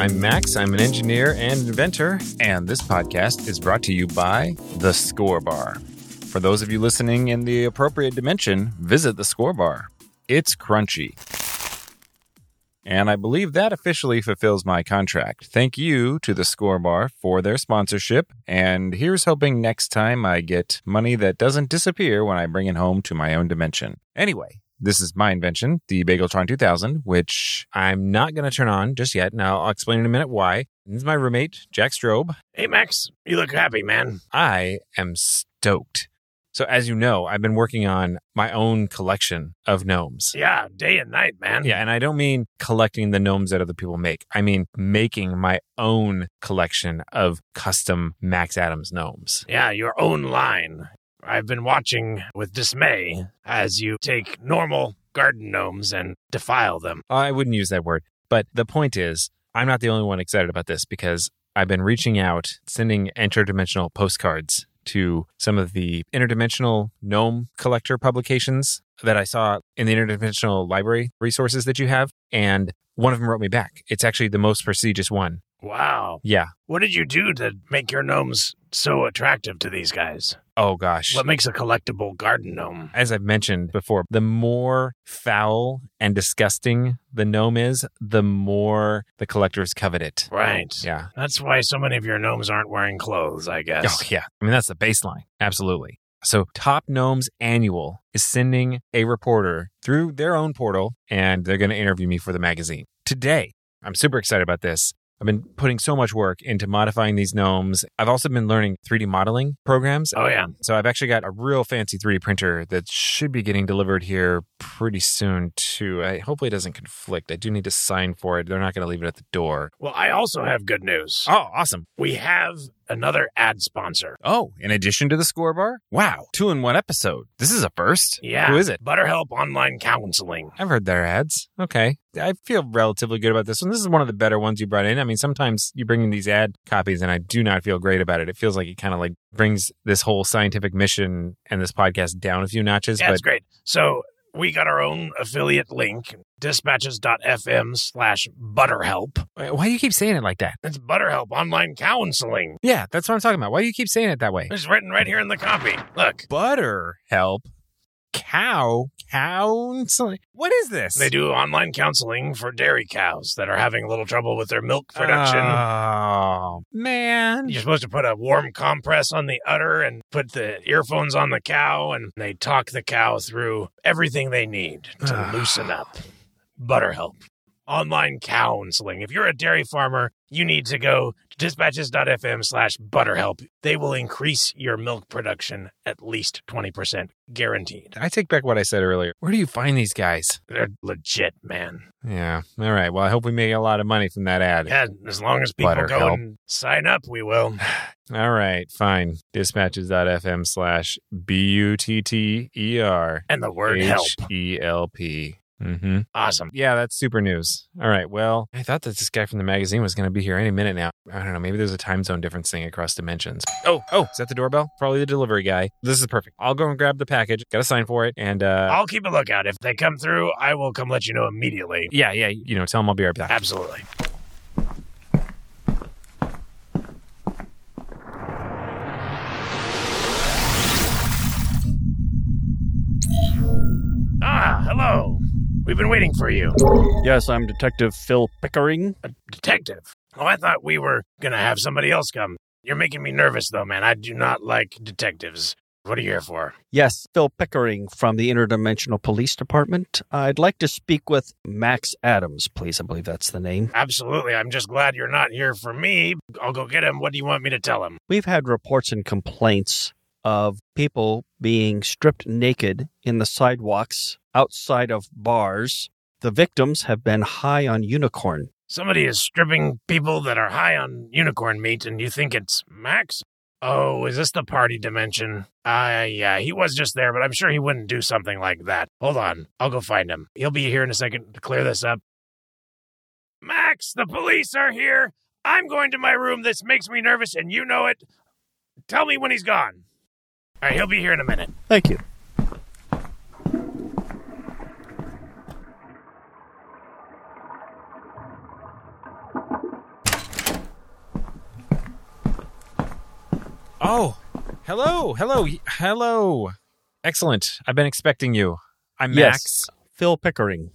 I'm Max. I'm an engineer and inventor, and this podcast is brought to you by The Score Bar. For those of you listening in the appropriate dimension, visit The Score Bar. It's crunchy. And I believe that officially fulfills my contract. Thank you to the Score Bar for their sponsorship. And here's hoping next time I get money that doesn't disappear when I bring it home to my own dimension. Anyway, this is my invention, the Bageltron 2000, which I'm not going to turn on just yet. Now, I'll explain in a minute why. This is my roommate, Jack Strobe. Hey, Max, you look happy, man. I am stoked. So, as you know, I've been working on my own collection of gnomes. Yeah, day and night, man. Yeah, and I don't mean collecting the gnomes that other people make. I mean making my own collection of custom Max Adams gnomes. Yeah, your own line. I've been watching with dismay as you take normal garden gnomes and defile them. I wouldn't use that word, but the point is, I'm not the only one excited about this because I've been reaching out, sending interdimensional postcards to some of the interdimensional gnome collector publications that I saw in the interdimensional library resources that you have. And one of them wrote me back. It's actually the most prestigious one. Wow. Yeah. What did you do to make your gnomes so attractive to these guys? Oh, gosh. What makes a collectible garden gnome? As I've mentioned before, the more foul and disgusting the gnome is, the more the collectors covet it. Right. Yeah. That's why so many of your gnomes aren't wearing clothes, I guess. Oh, yeah. I mean, that's the baseline. Absolutely. So, Top Gnomes Annual is sending a reporter through their own portal, and they're going to interview me for the magazine. Today, I'm super excited about this. I've been putting so much work into modifying these gnomes. I've also been learning 3D modeling programs. Oh, yeah. So I've actually got a real fancy 3D printer that should be getting delivered here pretty soon, too. I hopefully it doesn't conflict. I do need to sign for it. They're not going to leave it at the door. Well, I also have good news. Oh, awesome. We have another ad sponsor. Oh, in addition to the score bar? Wow, two in one episode. This is a first. Yeah. Who is it? ButterHelp Online Counseling. I've heard their ads. Okay. I feel relatively good about this one. This is one of the better ones you brought in. I mean, sometimes you bring in these ad copies and I do not feel great about it. It feels like it kind of like brings this whole scientific mission and this podcast down a few notches. Yeah, but that's great. So we got our own affiliate link, dispatches.fm slash butterhelp. why do you keep saying it like that? It's ButterHelp Online Counseling. Yeah, that's what I'm talking about. Why do you keep saying it that way? It's written right here in the copy. Look, Butterhelp? Cow counseling. What is this? they do online counseling for dairy cows that are having a little trouble with their milk production. Oh man. You're supposed to put a warm compress on the udder and put the earphones on the cow, and they talk the cow through everything they need to ah. loosen up. ButterHelp. Online counseling. If you're a dairy farmer, you need to go to dispatches.fm slash butterhelp. They will increase your milk production at least 20%, guaranteed. I take back what I said earlier. Where do you find these guys? They're legit, man. Yeah. All right. Well, I hope we make a lot of money from that ad. Yeah, as long as people go and sign up, we will. All right. Fine. Dispatches.fm slash B U T T E R And the word help. H E L P. Mm-hmm. Awesome. Yeah, that's super news. All right. Well, I thought that this guy from the magazine was going to be here any minute now. I don't know. Maybe there's a time zone difference thing across dimensions. Oh, oh, is that the doorbell? Probably the delivery guy. This is perfect. I'll go and grab the package. Got a sign for it. And, uh, I'll keep a lookout. If they come through, I will come let you know immediately. yeah, yeah, you know, tell them I'll be right back. Absolutely. Ah, hello. We've been waiting for you. Yes, I'm Detective Phil Pickering. A detective. Oh, I thought we were going to have somebody else come. You're making me nervous, though, man. I do not like detectives. What are you here for? Yes, Phil Pickering from the Interdimensional Police Department. I'd like to speak with Max Adams, please. I believe that's the name. Absolutely. I'm just glad you're not here for me. I'll go get him. What do you want me to tell him? We've had reports and complaints of people being stripped naked in the sidewalks outside of bars. The victims have been high on unicorn. Somebody is stripping people that are high on unicorn meat, and you think it's Max? Oh, is this the party dimension? Ah, uh, yeah, he was just there, but I'm sure he wouldn't do something like that. Hold on, I'll go find him. He'll be here in a second to clear this up. Max, the police are here. I'm going to my room. This makes me nervous, and you know it. Tell me when he's gone. All right, he'll be here in a minute. Thank you. Oh, hello, hello, hello. Excellent. I've been expecting you. I'm Max. Yes, Phil Pickering.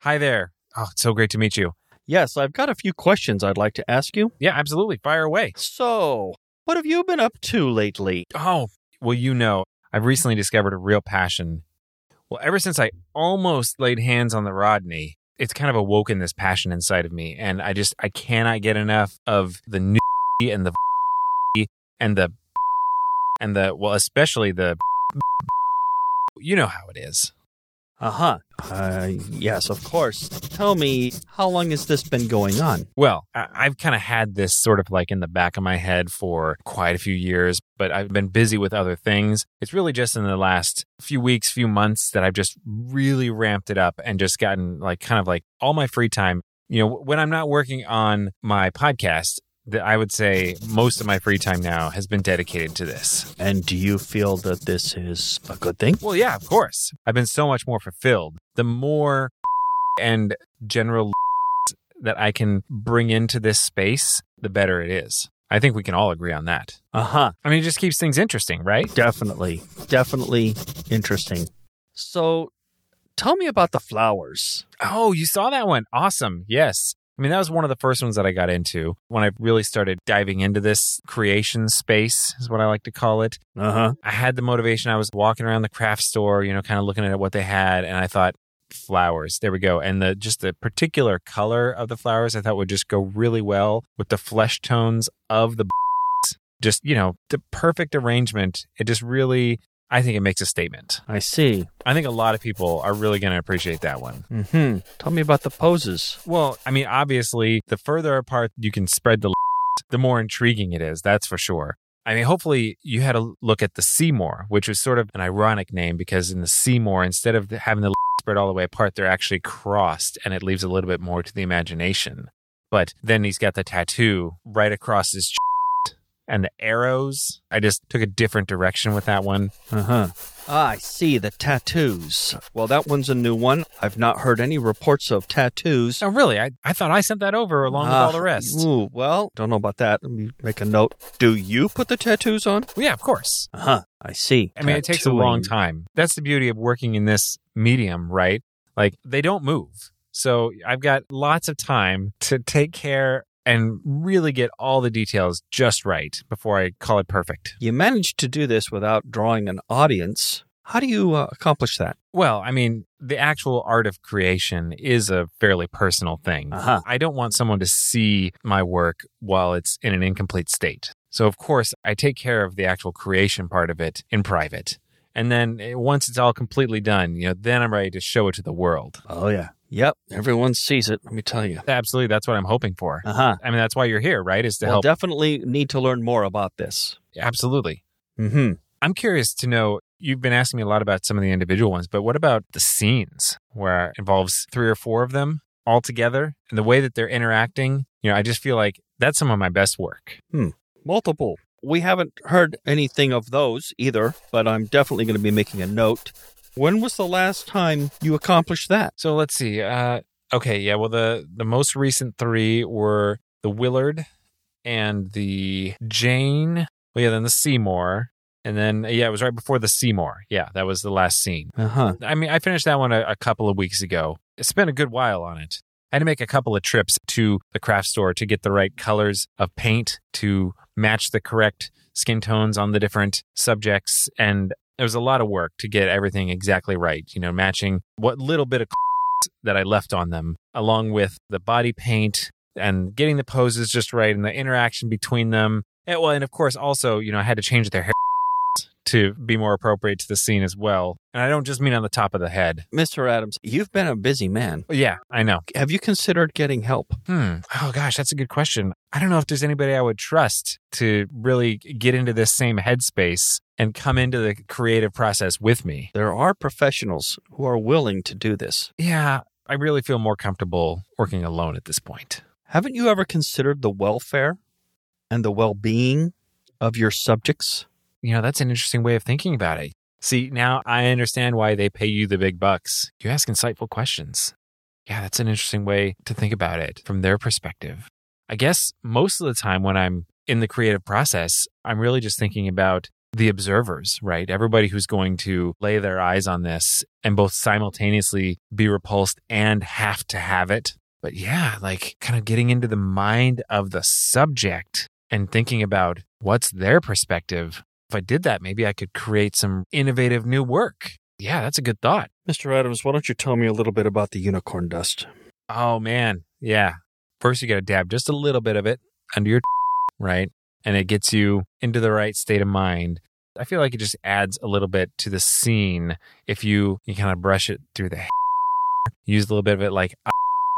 Hi there. Oh, it's so great to meet you. Yes, I've got a few questions I'd like to ask you. Yeah, absolutely. Fire away. So, what have you been up to lately? Oh, well, you know, I've recently discovered a real passion. Well, ever since I almost laid hands on the Rodney, it's kind of awoken this passion inside of me. And I just, I cannot get enough of the new and the and the and the, well, especially the, you know how it is. Uh-huh. Uh Yes, of course. Tell me, how long has this been going on? Well, I- I've kind of had this sort of like in the back of my head for quite a few years, but I've been busy with other things. It's really just in the last few weeks, few months that I've just really ramped it up and just gotten like kind of like all my free time. You know, when I'm not working on my podcast, that I would say most of my free time now has been dedicated to this. And do you feel that this is a good thing? Well, yeah, of course. I've been so much more fulfilled. The more and general that I can bring into this space, the better it is. I think we can all agree on that. Uh-huh. I mean, it just keeps things interesting, right? Definitely. Definitely interesting. So, tell me about the flowers. Oh, you saw that one. Awesome. Yes. I mean, that was one of the first ones that I got into when I really started diving into this creation space, is what I like to call it. Uh-huh. I had the motivation. I was walking around the craft store, you know, kind of looking at what they had, and I thought, flowers. There we go. And the just the particular color of the flowers I thought would just go really well with the flesh tones of the just, you know, the perfect arrangement. It just really I think it makes a statement. I see. I think a lot of people are really going to appreciate that one. Mm-hmm. Tell me about the poses. Well, I mean, obviously, the further apart you can spread the the more intriguing it is. That's for sure. I mean, hopefully you had a look at the Seymour, which was sort of an ironic name because in the Seymour, instead of having the spread all the way apart, they're actually crossed and it leaves a little bit more to the imagination. But then he's got the tattoo right across his and the arrows. I just took a different direction with that one. Uh-huh. Ah, I see the tattoos. Well, that one's a new one. I've not heard any reports of tattoos. Oh, really? I, I thought I sent that over along with all the Ah, rest. Ooh, well, don't know about that. Let me make a note. Do you put the tattoos on? Yeah, of course. Uh-huh. I see. I mean, it takes a long Tattooing. time. That's the beauty of working in this medium, right? Like they don't move. So I've got lots of time to take care and really get all the details just right before I call it perfect. You managed to do this without drawing an audience. How do you uh, accomplish that? Well, I mean, the actual art of creation is a fairly personal thing. Uh-huh. I don't want someone to see my work while it's in an incomplete state. So, of course, I take care of the actual creation part of it in private. And then eh, once it's all completely done, you know, then I'm ready to show it to the world. Oh, yeah. Yep. Everyone sees it, let me tell you. Absolutely. That's what I'm hoping for. Uh-huh. I mean, that's why you're here, right? Is to Well, help. definitely need to learn more about this. Absolutely. Mm-hmm. I'm curious to know you've been asking me a lot about some of the individual ones, but what about the scenes where it involves three or four of them all together and the way that they're interacting? You know, I just feel like that's some of my best work. Hmm. Multiple. We haven't heard anything of those either, but I'm definitely going to be making a note. When was the last time you accomplished that? So let's see. Uh, okay, yeah. Well, the the most recent three were the Willard and the Jane. Well, yeah, then the Seymour, and then yeah, it was right before the Seymour. Yeah, that was the last scene. Uh huh. I mean, I finished that one a, a couple of weeks ago. I spent a good while on it. I had to make a couple of trips to the craft store to get the right colors of paint to match the correct skin tones on the different subjects. And there was a lot of work to get everything exactly right, you know, matching what little bit of that I left on them, along with the body paint and getting the poses just right and the interaction between them. And, well, and of course, also, you know, I had to change their hair to be more appropriate to the scene as well. And I don't just mean on the top of the head. Mr. Adams, you've been a busy man. Yeah, I know. Have you considered getting help? Hmm. Oh gosh, that's a good question. I don't know if there's anybody I would trust to really get into this same headspace and come into the creative process with me. There are professionals who are willing to do this. Yeah, I really feel more comfortable working alone at this point. Haven't you ever considered the welfare and the well being of your subjects? You know, that's an interesting way of thinking about it. See, now I understand why they pay you the big bucks. You ask insightful questions. Yeah, that's an interesting way to think about it from their perspective. I guess most of the time when I'm in the creative process, I'm really just thinking about the observers, right? Everybody who's going to lay their eyes on this and both simultaneously be repulsed and have to have it. But yeah, like kind of getting into the mind of the subject and thinking about what's their perspective. If I did that, maybe I could create some innovative new work. Yeah, that's a good thought. Mr. Adams, why don't you tell me a little bit about the unicorn dust? Oh, man. Yeah. First, you got to dab just a little bit of it under your, right? And it gets you into the right state of mind. I feel like it just adds a little bit to the scene if you, you kind of brush it through the hair, use a little bit of it like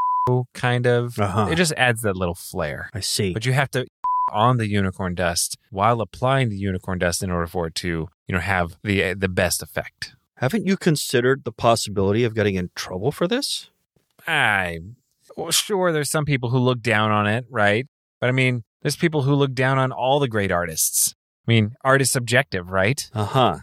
kind of. Uh-huh. It just adds that little flair. I see. But you have to on the unicorn dust while applying the unicorn dust in order for it to, you know, have the the best effect. Haven't you considered the possibility of getting in trouble for this? I well, sure there's some people who look down on it, right? But I mean, there's people who look down on all the great artists. I mean, art is subjective, right? Uh huh.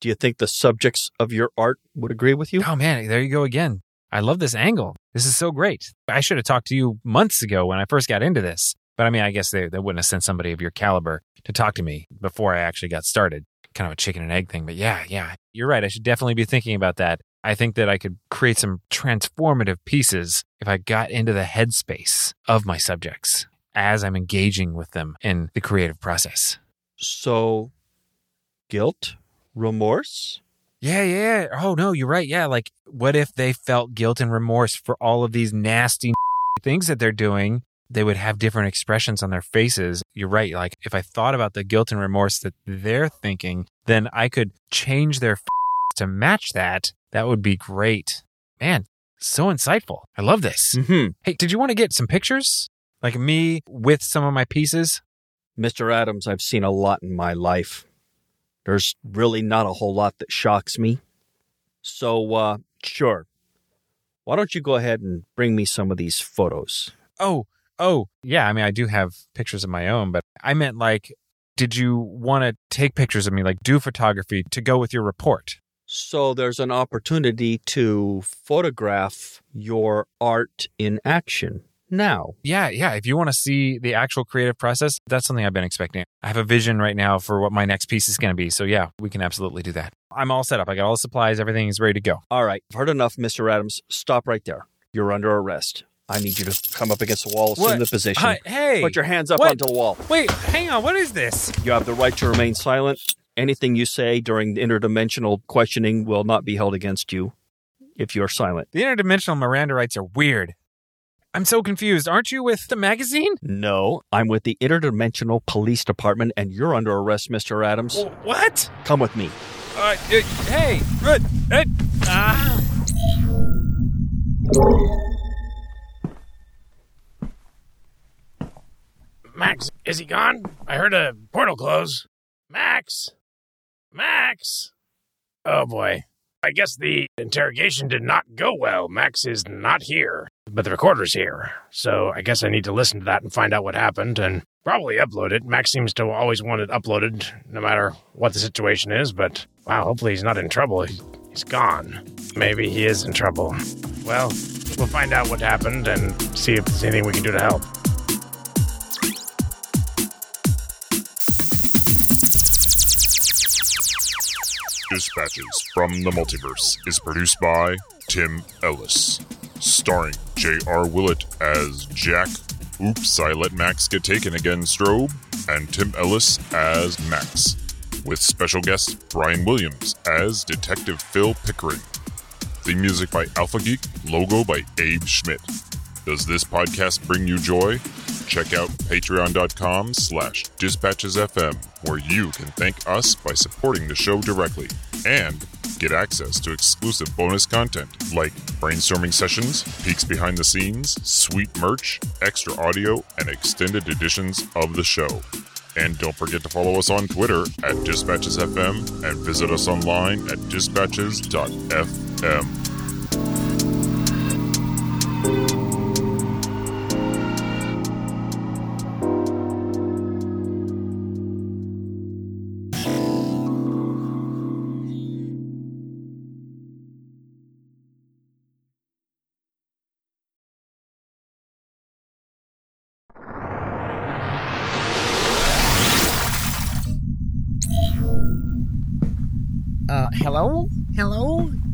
Do you think the subjects of your art would agree with you? Oh man, there you go again. I love this angle. This is so great. I should have talked to you months ago when I first got into this. But I mean, I guess they, they wouldn't have sent somebody of your caliber to talk to me before I actually got started. Kind of a chicken and egg thing. But yeah, yeah, you're right. I should definitely be thinking about that. I think that I could create some transformative pieces if I got into the headspace of my subjects as I'm engaging with them in the creative process. So, guilt, remorse? Yeah, yeah. Oh, no, you're right. Yeah. Like, what if they felt guilt and remorse for all of these nasty things that they're doing? They would have different expressions on their faces. You're right. Like, if I thought about the guilt and remorse that they're thinking, then I could change their to match that. That would be great. Man, so insightful. I love this. Mm-hmm. Hey, did you want to get some pictures? Like me with some of my pieces? Mr. Adams, I've seen a lot in my life. There's really not a whole lot that shocks me. So, uh, sure. Why don't you go ahead and bring me some of these photos? Oh, oh, yeah. I mean, I do have pictures of my own, but I meant like, did you want to take pictures of me, like do photography to go with your report? So, there's an opportunity to photograph your art in action now. Yeah, yeah. If you want to see the actual creative process, that's something I've been expecting. I have a vision right now for what my next piece is going to be. So, yeah, we can absolutely do that. I'm all set up. I got all the supplies, everything is ready to go. All right, I've heard enough, Mr. Adams. Stop right there. You're under arrest. I need you to come up against the wall, assume What? the position. Hi- hey. Put your hands up What? onto the wall. Wait, hang on. What is this? You have the right to remain silent. Anything you say during the interdimensional questioning will not be held against you if you're silent. The interdimensional Miranda rights are weird. I'm so confused. Aren't you with the magazine? No, I'm with the Interdimensional Police Department and you're under arrest, Mr. Adams. What? Come with me. Uh, uh, hey, uh, uh, Max, is he gone? I heard a portal close. Max? Max? Oh boy. I guess the interrogation did not go well. Max is not here, but the recorder's here. So I guess I need to listen to that and find out what happened and probably upload it. Max seems to always want it uploaded no matter what the situation is, but wow, hopefully he's not in trouble. He- He's gone. Maybe he is in trouble. Well, we'll find out what happened and see if there's anything we can do to help. Dispatches from the Multiverse is produced by Tim Ellis, starring J.R. Willett as Jack, Oops, I Let Max Get Taken Again Strobe, and Tim Ellis as Max, with special guest Brian Williams as Detective Phil Pickering. Theme music by Alpha Geek, logo by Abe Schmidt. Does this podcast bring you joy? Check out patreon.com slash dispatchesfm, where you can thank us by supporting the show directly and get access to exclusive bonus content like brainstorming sessions, peeks behind the scenes, sweet merch, extra audio, and extended editions of the show. And don't forget to follow us on Twitter at DispatchesFM and visit us online at dispatches.fm.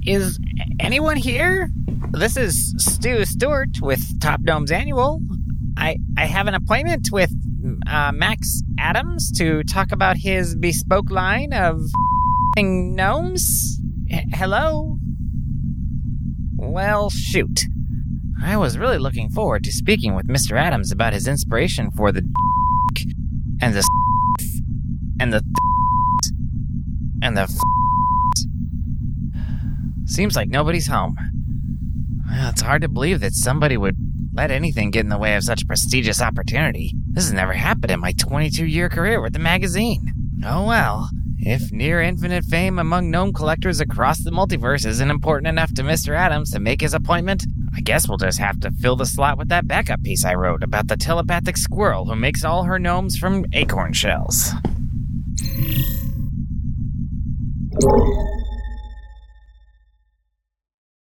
Is anyone here? This is Stu Stewart with Top Gnomes Annual. I, I have an appointment with uh, Max Adams to talk about his bespoke line of gnomes. H- hello? Well, shoot. I was really looking forward to speaking with Mr. Adams about his inspiration for the and the and the and the Seems like nobody's home. Well, it's hard to believe that somebody would let anything get in the way of such a prestigious opportunity. This has never happened in my 22 year career with the magazine. Oh well. If near infinite fame among gnome collectors across the multiverse isn't important enough to Mr. Adams to make his appointment, I guess we'll just have to fill the slot with that backup piece I wrote about the telepathic squirrel who makes all her gnomes from acorn shells.